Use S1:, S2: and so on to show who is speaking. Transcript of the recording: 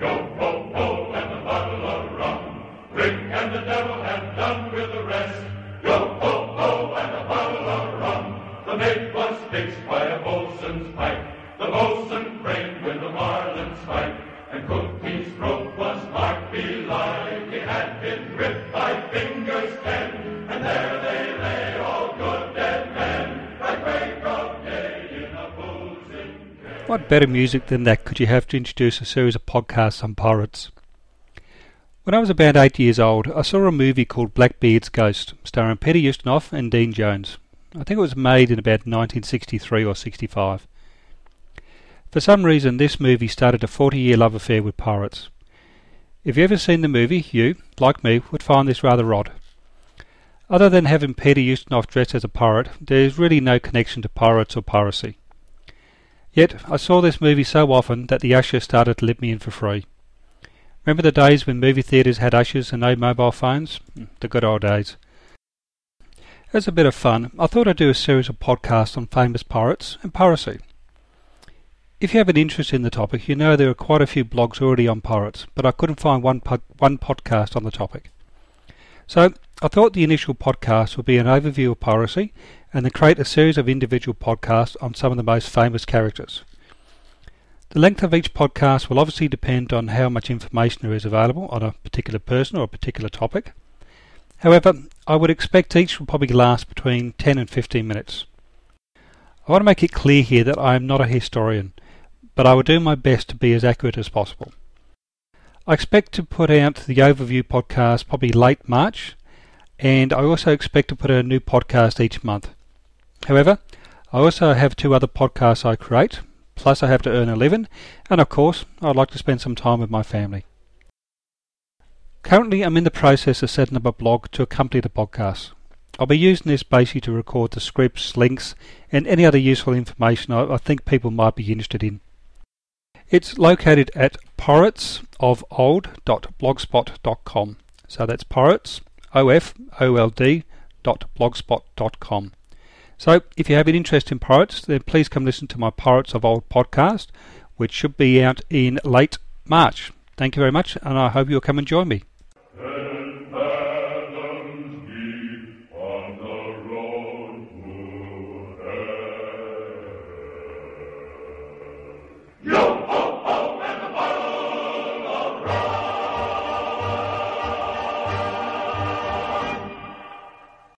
S1: Yo ho ho and a bottle of rum. Drink and the devil have done with the rest. Yo ho ho and a bottle of rum. The mate was fixed by a bosun's pipe. The bosun framed with a marlin spike. And Cookie's throat was marked belike. It had been ripped by fingers.
S2: What better music than that could you have to introduce a series of podcasts on pirates? When I was about eight years old, I saw a movie called Blackbeard's Ghost, starring Peter Ustinov and Dean Jones. I think it was made in about 1963 or 65. For some reason, this movie started a 40 year love affair with pirates. If you've ever seen the movie, you, like me, would find this rather odd. Other than having Peter Ustinov dressed as a pirate, there is really no connection to pirates or piracy. Yet, I saw this movie so often that the usher started to let me in for free. Remember the days when movie theatres had ushers and no mobile phones? Mm, the good old days. As a bit of fun, I thought I'd do a series of podcasts on famous pirates and piracy. If you have an interest in the topic, you know there are quite a few blogs already on pirates, but I couldn't find one, one podcast on the topic. So, I thought the initial podcast would be an overview of piracy and then create a series of individual podcasts on some of the most famous characters. The length of each podcast will obviously depend on how much information there is available on a particular person or a particular topic. However, I would expect each will probably last between 10 and 15 minutes. I want to make it clear here that I am not a historian, but I will do my best to be as accurate as possible. I expect to put out the overview podcast probably late March, and I also expect to put out a new podcast each month. However, I also have two other podcasts I create, plus I have to earn a living, and of course, I'd like to spend some time with my family. Currently, I'm in the process of setting up a blog to accompany the podcast. I'll be using this basically to record the scripts, links, and any other useful information I, I think people might be interested in. It's located at piratesofOld.blogspot.com. So that's pirates, O-F-O-L-D dot blogspot.com. So if you have an interest in pirates, then please come listen to my Pirates of Old podcast, which should be out in late March. Thank you very much, and I hope you'll come and join me.